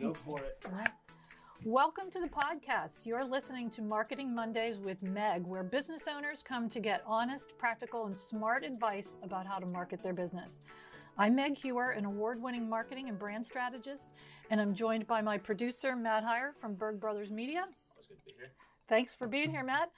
Go for it. All right. Welcome to the podcast. You're listening to Marketing Mondays with Meg, where business owners come to get honest, practical, and smart advice about how to market their business. I'm Meg Hewer, an award winning marketing and brand strategist, and I'm joined by my producer, Matt Heyer from Berg Brothers Media. Always good to be here. Thanks for being here, Matt.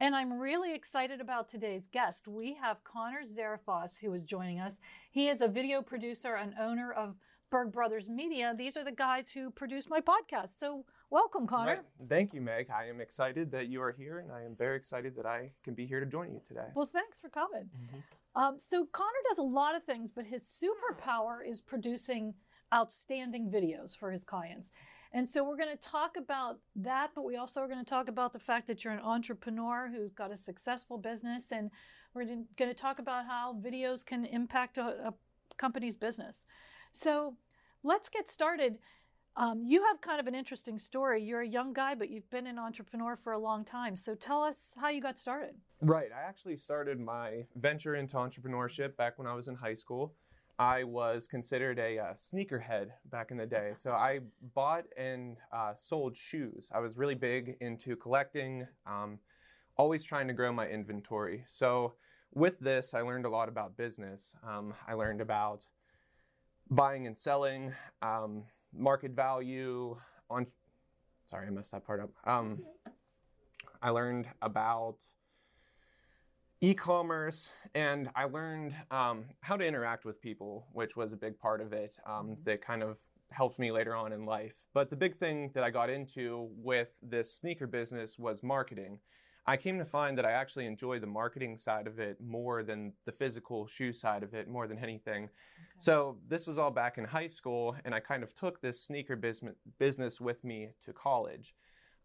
And I'm really excited about today's guest. We have Connor Zarafos, who is joining us. He is a video producer and owner of Berg Brothers Media. These are the guys who produce my podcast. So, welcome, Connor. Right. Thank you, Meg. I am excited that you are here, and I am very excited that I can be here to join you today. Well, thanks for coming. Um, so, Connor does a lot of things, but his superpower is producing outstanding videos for his clients. And so, we're going to talk about that, but we also are going to talk about the fact that you're an entrepreneur who's got a successful business. And we're going to talk about how videos can impact a, a company's business. So, let's get started. Um, you have kind of an interesting story. You're a young guy, but you've been an entrepreneur for a long time. So tell us how you got started. Right. I actually started my venture into entrepreneurship back when I was in high school. I was considered a uh, sneakerhead back in the day. So I bought and uh, sold shoes. I was really big into collecting, um, always trying to grow my inventory. So with this, I learned a lot about business. Um, I learned about buying and selling, um, market value. On, sorry, I messed that part up. Um, I learned about e-commerce, and I learned um, how to interact with people, which was a big part of it. Um, that kind of helped me later on in life. But the big thing that I got into with this sneaker business was marketing. I came to find that I actually enjoy the marketing side of it more than the physical shoe side of it, more than anything. So this was all back in high school, and I kind of took this sneaker business business with me to college.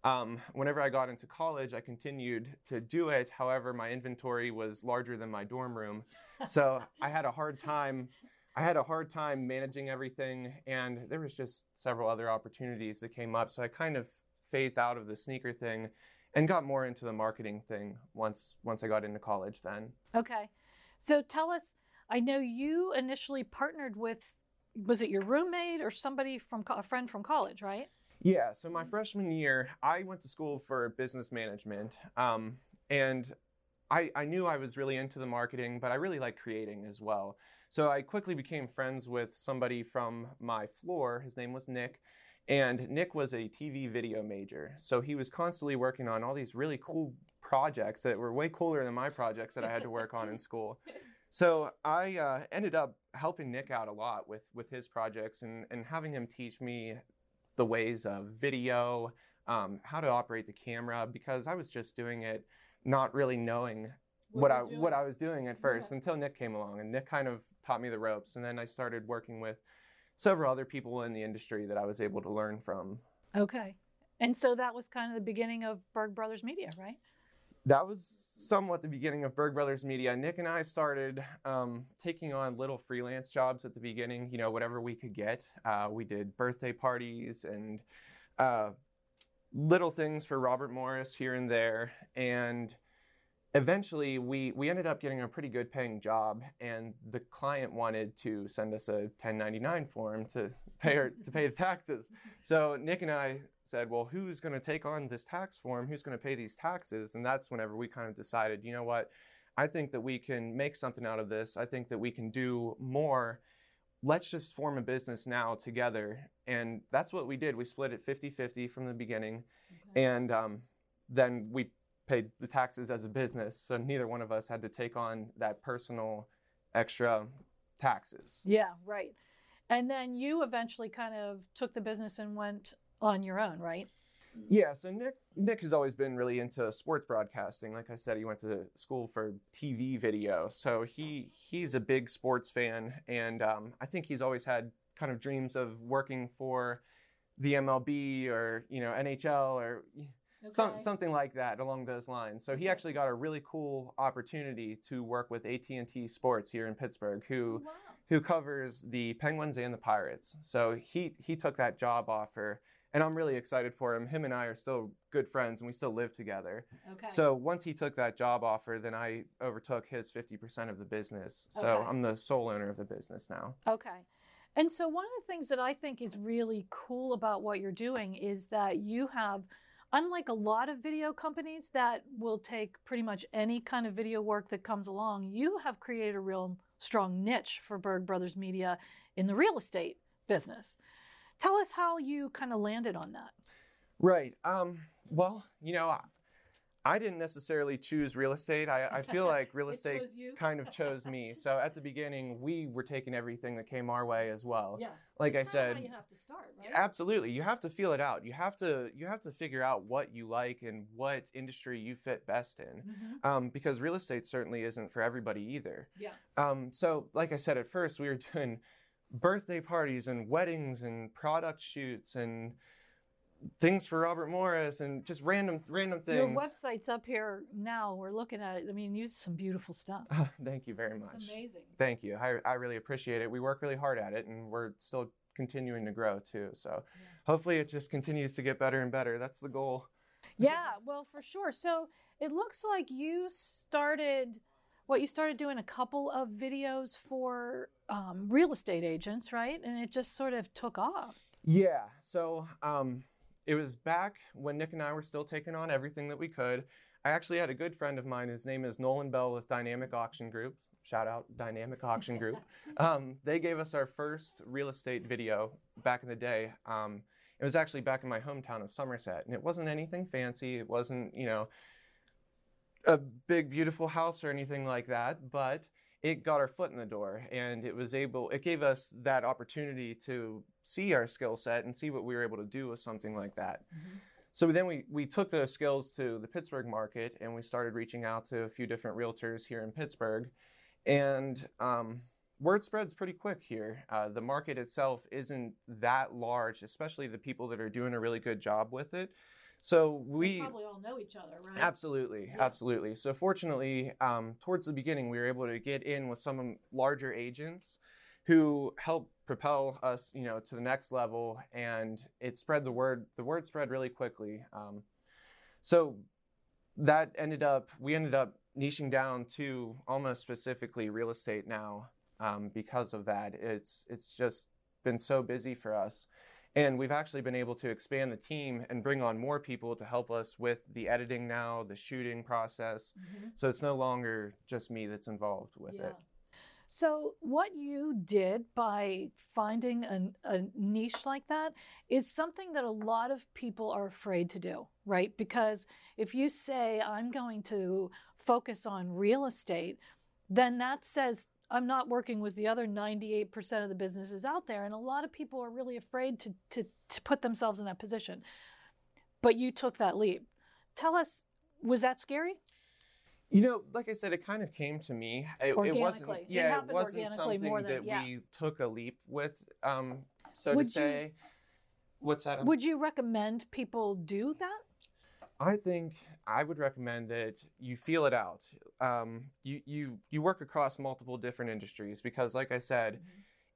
Um, whenever I got into college, I continued to do it. However, my inventory was larger than my dorm room, so I had a hard time. I had a hard time managing everything, and there was just several other opportunities that came up. So I kind of phased out of the sneaker thing and got more into the marketing thing once once I got into college then. Okay. So tell us, I know you initially partnered with was it your roommate or somebody from a friend from college, right? Yeah, so my freshman year, I went to school for business management. Um, and I, I knew I was really into the marketing, but I really like creating as well. So I quickly became friends with somebody from my floor. His name was Nick. And Nick was a TV video major. So he was constantly working on all these really cool projects that were way cooler than my projects that I had to work on in school. So I uh, ended up helping Nick out a lot with, with his projects and, and having him teach me the ways of video, um, how to operate the camera, because I was just doing it not really knowing what, What I doing? what I was doing at first until Nick came along, and Nick kind of taught me the ropes, and then I started working with several other people in the industry that I was able to learn from. Okay. And so that was kind of the beginning of Berg Brothers Media, right? That was somewhat the beginning of Berg Brothers Media. Nick and I started um, taking on little freelance jobs at the beginning, you know, whatever we could get. Uh, we did birthday parties and uh, little things for Robert Morris here and there. And eventually we, we ended up getting a pretty good paying job and the client wanted to send us a 1099 form to pay our, to pay the taxes. So nick and i said well who's going to take on this tax form? Who's going to pay these taxes? And that's whenever we kind of decided you know what? I think that we can make something out of this. I think that we can do more. Let's just form a business now together. And that's what we did. We split it 50-50 from the beginning. And um, then we paid the taxes as a business, so neither one of us had to take on that personal extra taxes. Yeah, right. And then you eventually kind of took the business and went on your own, right? Yeah, so Nick Nick has always been really into sports broadcasting. Like I said, he went to school for TV video, so he he's a big sports fan, and um, I think he's always had kind of dreams of working for the MLB or you know NHL or some, something like that along those lines. So he mm-hmm. actually got a really cool opportunity to work with AT&T Sports here in Pittsburgh, oh, who Wow. who covers the Penguins and the Pirates. So he he took that job offer, and I'm really excited for him. Him and I are still good friends, and we still live together. Okay. So once he took that job offer, then I overtook his 50% of the business. So Okay. I'm the sole owner of the business now. Okay. And so, one of the things that I think is really cool about what you're doing is that you have, unlike a lot of video companies that will take pretty much any kind of video work that comes along, you have created a real strong niche for Berg Brothers Media in the real estate business. Tell us how you kind of landed on that. Right. Um, well, you know, I didn't necessarily choose real estate. I, I feel like real estate kind of chose me. So at the beginning, we were taking everything that came our way as well. Yeah. Like I said, you have to start, right? Absolutely. You have to feel it out. You have to you have to figure out what you like and what industry you fit best in. Mm-hmm. Um, because real estate certainly isn't for everybody either. Yeah. Um, so like I said at first, we were doing birthday parties and weddings and product shoots and things for Robert Morris and just random random things. Your website's up here now. We're looking at it. I mean, you have some beautiful stuff. Thank you very much. It's amazing. Thank you. I, I really appreciate it. We work really hard at it and we're still continuing to grow too. So Yeah. hopefully it just continues to get better and better. That's the goal. Yeah, well, for sure. So it looks like you started, what you started doing a couple of videos for um, real estate agents, right? And it just sort of took off. Yeah. So um, it was back when Nick and I were still taking on everything that we could. I actually had a good friend of mine. His name is Nolan Bell with Dynamic Auction Group. Shout out Dynamic Auction Group. Um, they gave us our first real estate video back in the day. Um, it was actually back in my hometown of Somerset, and it wasn't anything fancy. It wasn't, you know, a big, beautiful house or anything like that, but it got our foot in the door and it was able it gave us that opportunity to see our skill set and see what we were able to do with something like that. So then we, we took those skills to the pittsburgh market and we started reaching out to a few different realtors here in pittsburgh. And um, word spreads pretty quick here. Uh, the market itself isn't that large especially the people that are doing a really good job with it so we probably all know each other, right? Absolutely, Yeah. absolutely. So fortunately, um, towards the beginning, we were able to get in with some larger agents who helped propel us, you know, to the next level, and it spread the word. The word spread really quickly. Um, so that ended up, we ended up niching down to almost specifically real estate now um, because of that. It's it's just been so busy for us. And we've actually been able to expand the team and bring on more people to help us with the editing now, the shooting process. Mhm. So it's no longer just me that's involved with Yeah. it. So, what you did by finding a niche like that is something that a lot of people are afraid to do, right? Because if you say, I'm going to focus on real estate, then that says I'm not working with the other 98% of the businesses out there. And a lot of people are really afraid to, to, to put themselves in that position. But you took that leap. Tell us, was that scary? You know, like I said, it kind of came to me. It, it wasn't, Organically. It yeah, it, wasn't something than- that yeah. we took a leap with, um, so Would to you- say. What's that? Would you recommend people do that? I think I would recommend that you feel it out. Um, you, you, you work across multiple different industries because, like I said,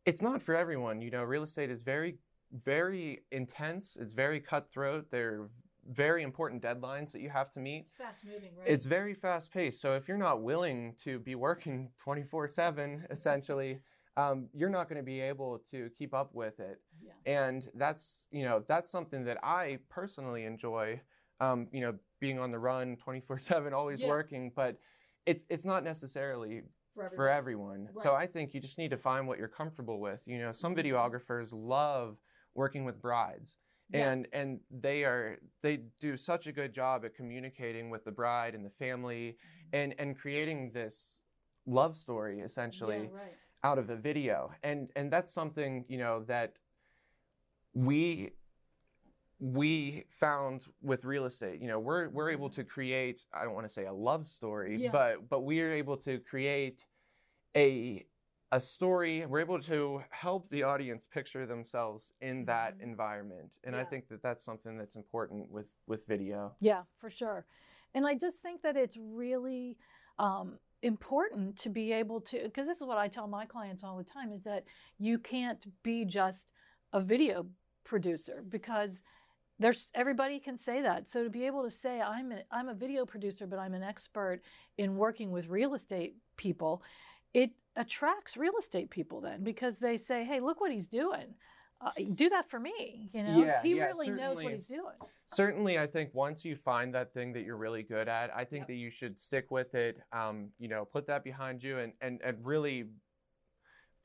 it's not for everyone. You know, real estate is very, very intense. It's very cutthroat. There are very important deadlines that you have to meet. It's fast moving, right? It's very fast paced. So if you're not willing to be working 24 7, essentially, um, you're not going to be able to keep up with it. yeah. And that's, you know, that's something that I personally enjoy, um, you know, being on the run 24 7, always Yeah. working. But it's, it's not necessarily for for everyone. So I think you just need to find what you're comfortable with. You know, some Mhm. videographers love working with brides. And Yes. and they are they do such a good job at communicating with the bride and the family Mm-hmm. and and creating this love story essentially Yeah, right. out of a video. And and that's something, you know, that we we found with real estate. You know, we're we're able to create I don't want to say a love story, Mm-hmm. Yeah. but but we are able to create a a story. We're able to help the audience picture themselves in that Mhm. environment. And I think that that's something that's important with with video. Yeah, for sure. And I just think that it's really um, important to be able to, because this is what I tell my clients all the time, is that you can't be just a video producer because there's everybody can say that. So to be able to say I'm a, I'm a video producer, but I'm an expert in working with real estate people it attracts real estate people then because they say, "Hey, look what he's doing. Uh, do that for me." You know, Yeah, he yeah, really knows what he's doing. certainly i think once you find that thing that you're really good at i think Yep. that you should stick with it um, you know put that behind you and, and, and really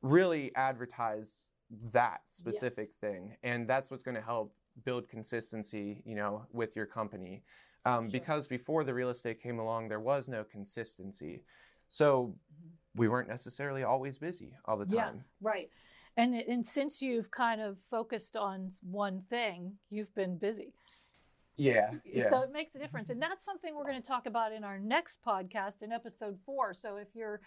really advertise that specific Yes. thing and that's what's going to help build consistency you know with your company um, Sure. because before the real estate came along there was no consistency so Mhm. we weren't necessarily always busy all the time. Yeah. Right. And and since you've kind of focused on one thing, you've been busy. yeah yeah So it makes a difference. And that's something we're going to talk about in our next podcast in episode 4. So if you're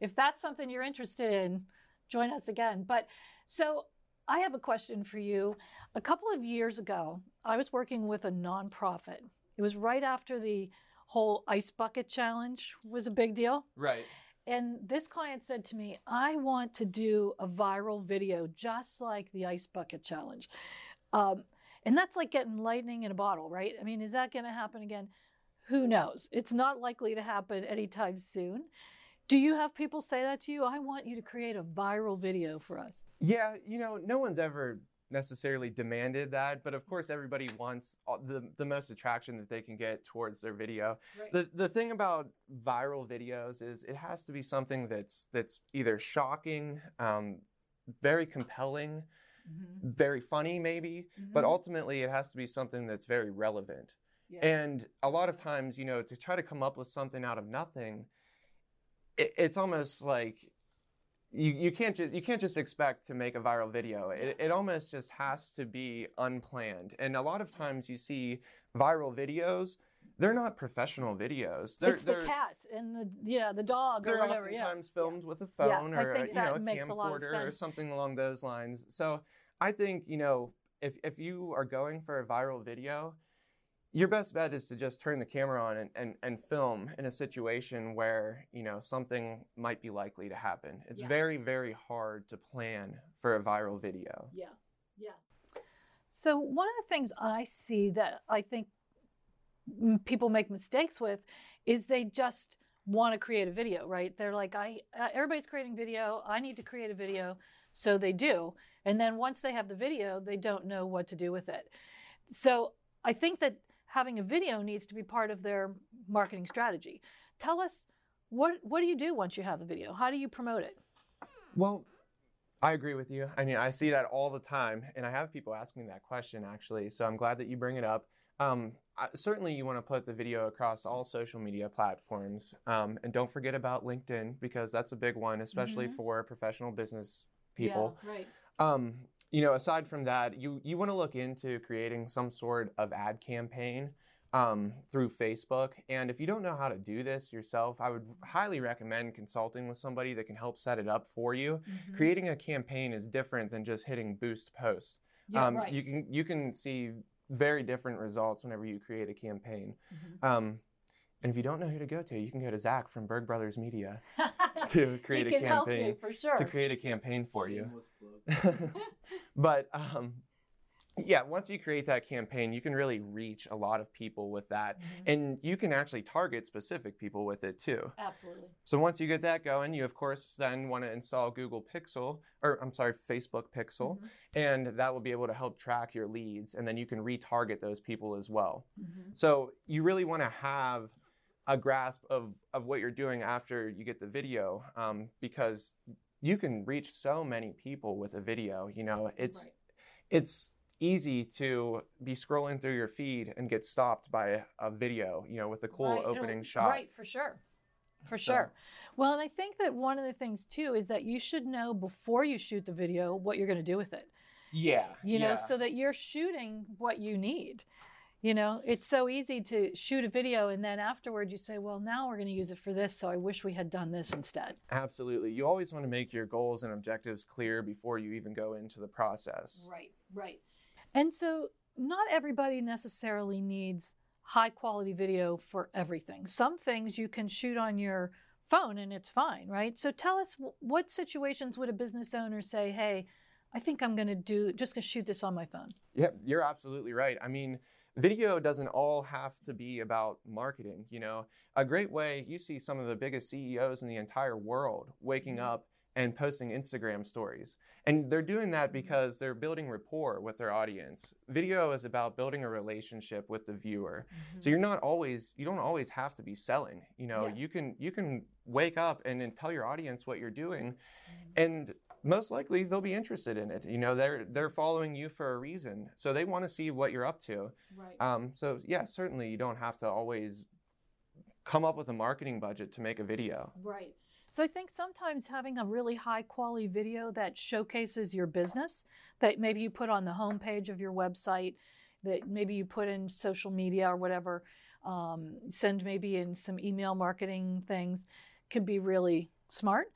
if that's something you're interested in, join us again. But so I have a question for you. A couple of years ago, I was working with a nonprofit. It was right after the whole ice bucket challenge was a big deal. right And this client said to me, I want to do a viral video just like the ice bucket challenge. Um, and that's like getting lightning in a bottle, right? I mean, is that going to happen again? Who knows? It's not likely to happen anytime soon. Do you have people say that to you? I want you to create a viral video for us. Yeah, you know, no one's ever necessarily demanded that, but of course everybody wants the the most attraction that they can get towards their video. Right. The the thing about viral videos is it has to be something that's that's either shocking, um, very compelling, Mhm. very funny maybe, but Mhm. ultimately it has to be something that's very relevant. Yeah. And a lot of times, you know, to try to come up with something out of nothing, it, it's almost like you, you can't just you can't just expect to make a viral video. It, it almost just has to be unplanned. And a lot of times you see viral videos, they're not professional videos. They're it's the cat and the yeah the dog they're whatever. Yeah. oftentimes filmed with a phone I or a, you know a makes a camcorder or something along those lines. So I think you know if if you are going for a viral video, your best bet is to just turn the camera on and, and, and film in a situation where you know something might be likely to happen. It's Yeah. very very hard to plan for a viral video. Yeah, yeah. So one of the things I see that I think people make mistakes with is they just want to create a video, right? They're like, I uh, everybody's creating video. I need to create a video, so they do. And then once they have the video, they don't know what to do with it. So I think that having a video needs to be part of their marketing strategy. Tell us what what do you do once you have the video? How do you promote it? Well, I agree with you. I mean, I see that all the time, and I have people asking me that question actually. So I'm glad that you bring it up. Um, certainly, you want to put the video across all social media platforms, um, and don't forget about LinkedIn because that's a big one, especially Mhm. for professional business people. Yeah, right. Um, you know, aside from that, you you want to look into creating some sort of ad campaign um, through Facebook. And if you don't know how to do this yourself, I would highly recommend consulting with somebody that can help set it up for you. Mhm. Creating a campaign is different than just hitting boost post. Yeah, um, right. You can you can see very different results whenever you create a campaign. Mhm. Um, and if you don't know who to go to, you can go to Zach from Berg Brothers Media to create he a can help campaign you for sure. to create a campaign for you. Shameless plug. but um, yeah, once you create that campaign, you can really reach a lot of people with that. Mhm. And you can actually target specific people with it too. Absolutely. So once you get that going, you of course then want to install Google Pixel, or I'm sorry, Facebook Pixel, Mhm. and that will be able to help track your leads. And then you can retarget those people as well. Mhm. So you really want to have a grasp of, of what you're doing after you get the video um, because you can reach so many people with a video. You know, it's Right. it's easy to be scrolling through your feed and get stopped by a, video, you know, with a cool Right, opening shot. Right, for sure. For So- sure. Well, and I think that one of the things too is that you should know before you shoot the video what you're going to do with it. Yeah. You know, yeah. so that you're shooting what you need. You know, it's so easy to shoot a video and then afterward you say, well, now we're going to use it for this, so I wish we had done this instead. Absolutely. You always want to make your goals and objectives clear before you even go into the process. Right, right. And so not everybody necessarily needs high quality video for everything. Some things you can shoot on your phone and it's fine, right? So tell us what situations would a business owner say, "Hey, I think I'm going to do just going to shoot this on my phone." Yep, you're absolutely right. I mean, video doesn't all have to be about marketing. You know, a great way you see some of the biggest CEOs in the entire world waking Mhm. up and posting Instagram stories. And they're doing that because they're building rapport with their audience. Video is about building a relationship with the viewer. Mhm. So you're not always you don't always have to be selling. You know, Yeah. you can you can wake up and then tell your audience what you're doing Mhm. and most likely they'll be interested in it. You know, they're they're following you for a reason. So they want to see what you're up to. right. Um, so yeah, certainly you don't have to always come up with a marketing budget to make a video. Right. So I think sometimes having a really high quality video that showcases your business, that maybe you put on the homepage of your website, that maybe you put in social media or whatever, um, send maybe in some email marketing things, can be really smart.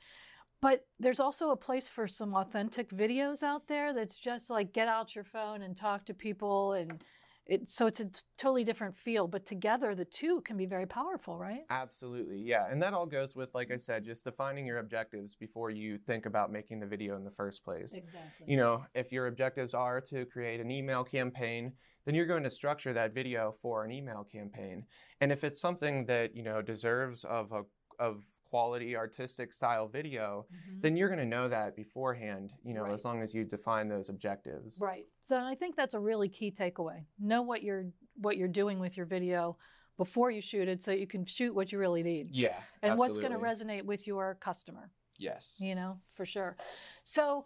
But there's also a place for some authentic videos out there that's just like get out your phone and talk to people and it, so it's a t- totally different feel, but together the two can be very powerful, right? Absolutely, yeah. And that all goes with, like I said, just defining your objectives before you think about making the video in the first place. Exactly. You know, if your objectives are to create an email campaign, then you're going to structure that video for an email campaign. And if it's something that, you know, deserves of a of quality artistic style video, Mhm. then you're going to know that beforehand, you know, as long as you define those objectives. Right. So I think that's a really key takeaway. Know what you're what you're doing with your video before you shoot it so you can shoot what you really need. Yeah. and what's going to resonate with your customer, Yes. you know, for sure. So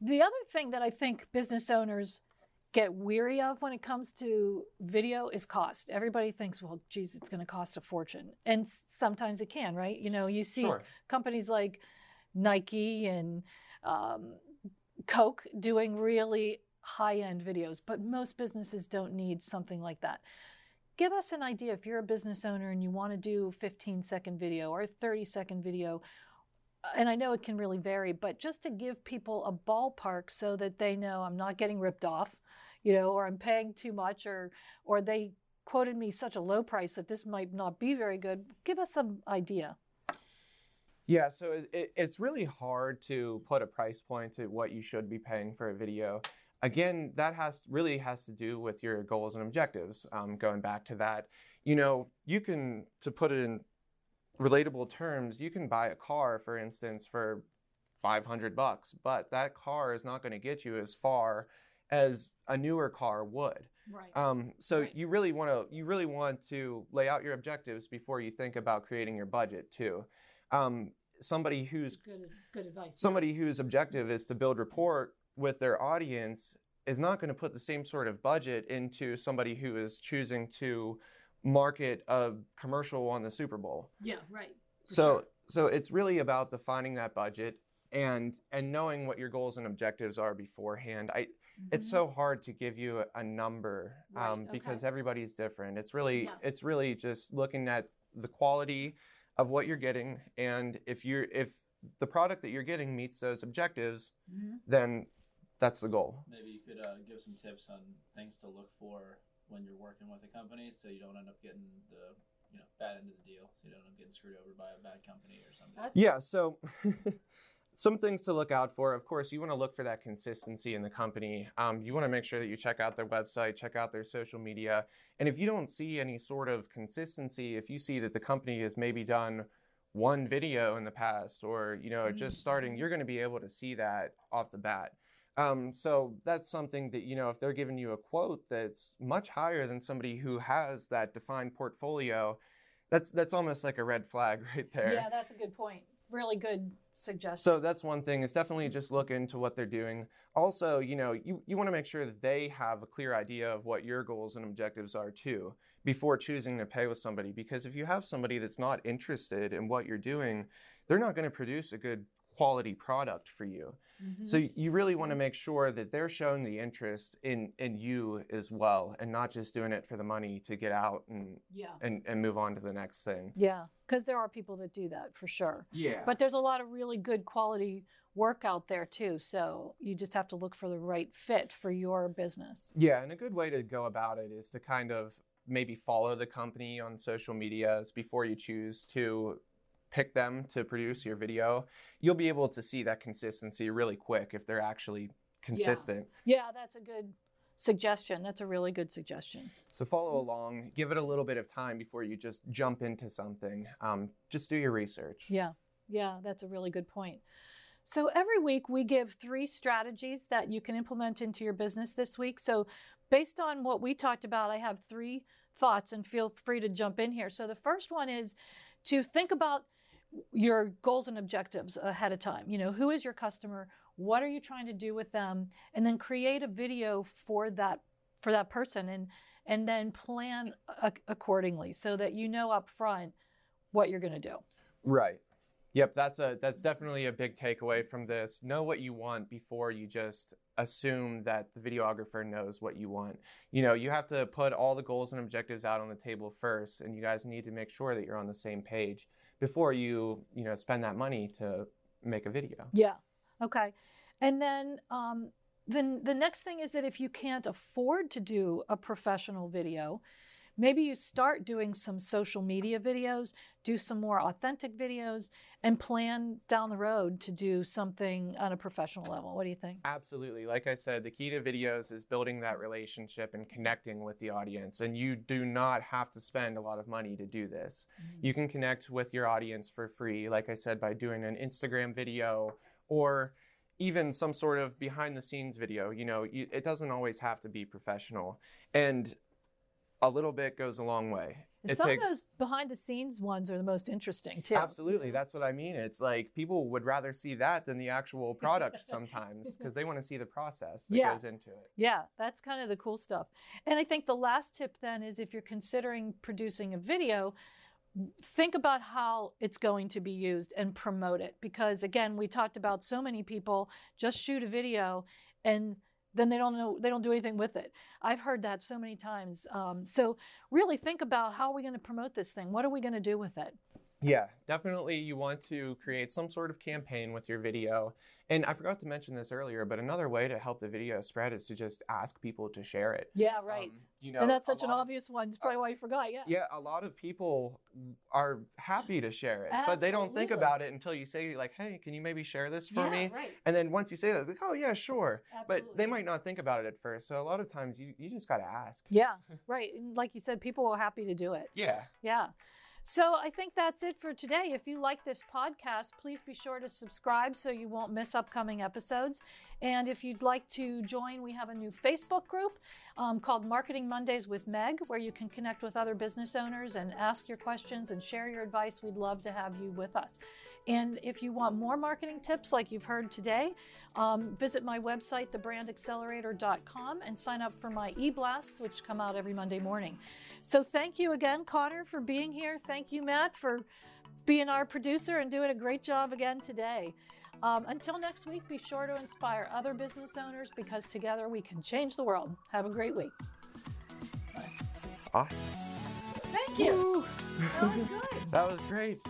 the other thing that I think business owners get weary of when it comes to video is cost. Everybody thinks, well, geez, it's going to cost a fortune. And s- sometimes it can, right? You know, you see Sure. companies like Nike and um, Coke doing really high end videos, but most businesses don't need something like that. Give us an idea if you're a business owner and you want to do 15 second video or 30 second video. And I know it can really vary, but just to give people a ballpark so that they know I'm not getting ripped off, you know, or I'm paying too much or or they quoted me such a low price that this might not be very good. Give us some idea. Yeah, so it, it, it's really hard to put a price point to what you should be paying for a video. Again, that has really has to do with your goals and objectives. Um, going back to that, you know, you can to put it in relatable terms, you can buy a car, for instance, for 500 bucks, but that car is not going to get you as far as a newer car would. Right. Um, so Right. you really want to you really want to lay out your objectives before you think about creating your budget too. Um, somebody who's good good advice. somebody whose objective is to build rapport with their audience is not going to put the same sort of budget into somebody who is choosing to market a commercial on the Super Bowl. Yeah, right. So sure. so it's really about defining that budget and and knowing what your goals and objectives are beforehand. I it's Mhm. so hard to give you a, a number Right, um, because okay. everybody's different. It's really Yeah. it's really just looking at the quality of what you're getting and if you're if the product that you're getting meets those objectives, Mhm. then that's the goal. Maybe you could uh, give some tips on things to look for when you're working with a company, so you don't end up getting the you know bad end of the deal. So you don't end up getting screwed over by a bad company or something. That's- Yeah, so some things to look out for. Of course, you want to look for that consistency in the company. Um, you want to make sure that you check out their website, check out their social media. And if you don't see any sort of consistency, if you see that the company has maybe done one video in the past or you know just starting you're going to be able to see that off the bat um, so that's something that you know if they're giving you a quote that's much higher than somebody who has that defined portfolio that's that's almost like a red flag right there Yeah, that's a good point. Really good suggestion. so that's one thing is definitely just look into what they're doing. Also you know you, you want to make sure that they have a clear idea of what your goals and objectives are too before choosing to pay with somebody. Because if you have somebody that's not interested in what you're doing they're not going to produce a good quality product for you Mhm. so you really want to make sure that they're showing the interest in in you as well and not just doing it for the money to get out and yeah. and, and move on to the next thing Yeah, because there are people that do that for sure. yeah But there's a lot of really good quality work out there too. So you just have to look for the right fit for your business. Yeah, and a good way to go about it is to kind of maybe follow the company on social medias before you choose to pick them to produce your video. You'll be able to see that consistency really quick if they're actually consistent. Yeah, that's a good suggestion. That's a really good suggestion. So follow along, give it a little bit of time before you just jump into something. Um, just do your research. Yeah, yeah, that's a really good point. So every week we give three strategies that you can implement into your business this week. So based on what we talked about, I have three thoughts and feel free to jump in here. So the first one is to think about your goals and objectives ahead of time. You know, who is your customer? what are you trying to do with them? And then create a video for that for that person and and then plan accordingly so that you know up front what you're going to do. Right. Yep that's a that's definitely a big takeaway from this. Know what you want before you just assume that the videographer knows what you want. You know you have to put all the goals and objectives out on the table first and you guys need to make sure that you're on the same page before you you know spend that money to make a video yeah Okay. And then um, then the next thing is that if you can't afford to do a professional video, maybe you start doing some social media videos, do some more authentic videos, and plan down the road to do something on a professional level. What do you think? Absolutely. Like I said, the key to videos is building that relationship and connecting with the audience. And you do not have to spend a lot of money to do this. Mm-hmm. You can connect with your audience for free, like I said, by doing an Instagram video or even some sort of behind the scenes video. You know, you, it doesn't always have to be professional. And a little bit goes a long way. It Some takes... of those behind the scenes ones are the most interesting too. Absolutely. That's what I mean. It's like people would rather see that than the actual product sometimes because they want to see the process that yeah. goes into it. Yeah, that's kind of the cool stuff. And I think the last tip then is if you're considering producing a video, think about how it's going to be used and promote it because again we talked about so many people just shoot a video and then they don't know they don't do anything with it. I've heard that so many times um, so really think about how are we going to promote this thing? What are we going to do with it yeah, definitely you want to create some sort of campaign with your video. And I forgot to mention this earlier, but another way to help the video spread is to just ask people to share it. Yeah, right. Um, you know, and that's such an of, obvious one. It's probably uh, why you forgot. Yeah. Yeah, a lot of people are happy to share it, Absolutely. but they don't think about it until you say like, "Hey, can you maybe share this for yeah, me?" Right. And then once you say that, like, "Oh yeah, sure," Absolutely. but they might not think about it at first. So a lot of times you you just got to ask. Yeah, right. And like you said, people are happy to do it. Yeah. Yeah. So I think that's it for today. If you like this podcast, please be sure to subscribe so you won't miss upcoming episodes. And if you'd like to join, we have a new Facebook group um, called Marketing Mondays with Meg, where you can connect with other business owners and ask your questions and share your advice. We'd love to have you with us. And if you want more marketing tips like you've heard today, um, visit my website, thebrandaccelerator.com, and sign up for my e blasts, which come out every Monday morning. So thank you again, Connor, for being here. Thank you, Matt, for being our producer and doing a great job again today. Um, until next week, be sure to inspire other business owners because together we can change the world. Have a great week. Awesome. Thank you. that was good. That was great.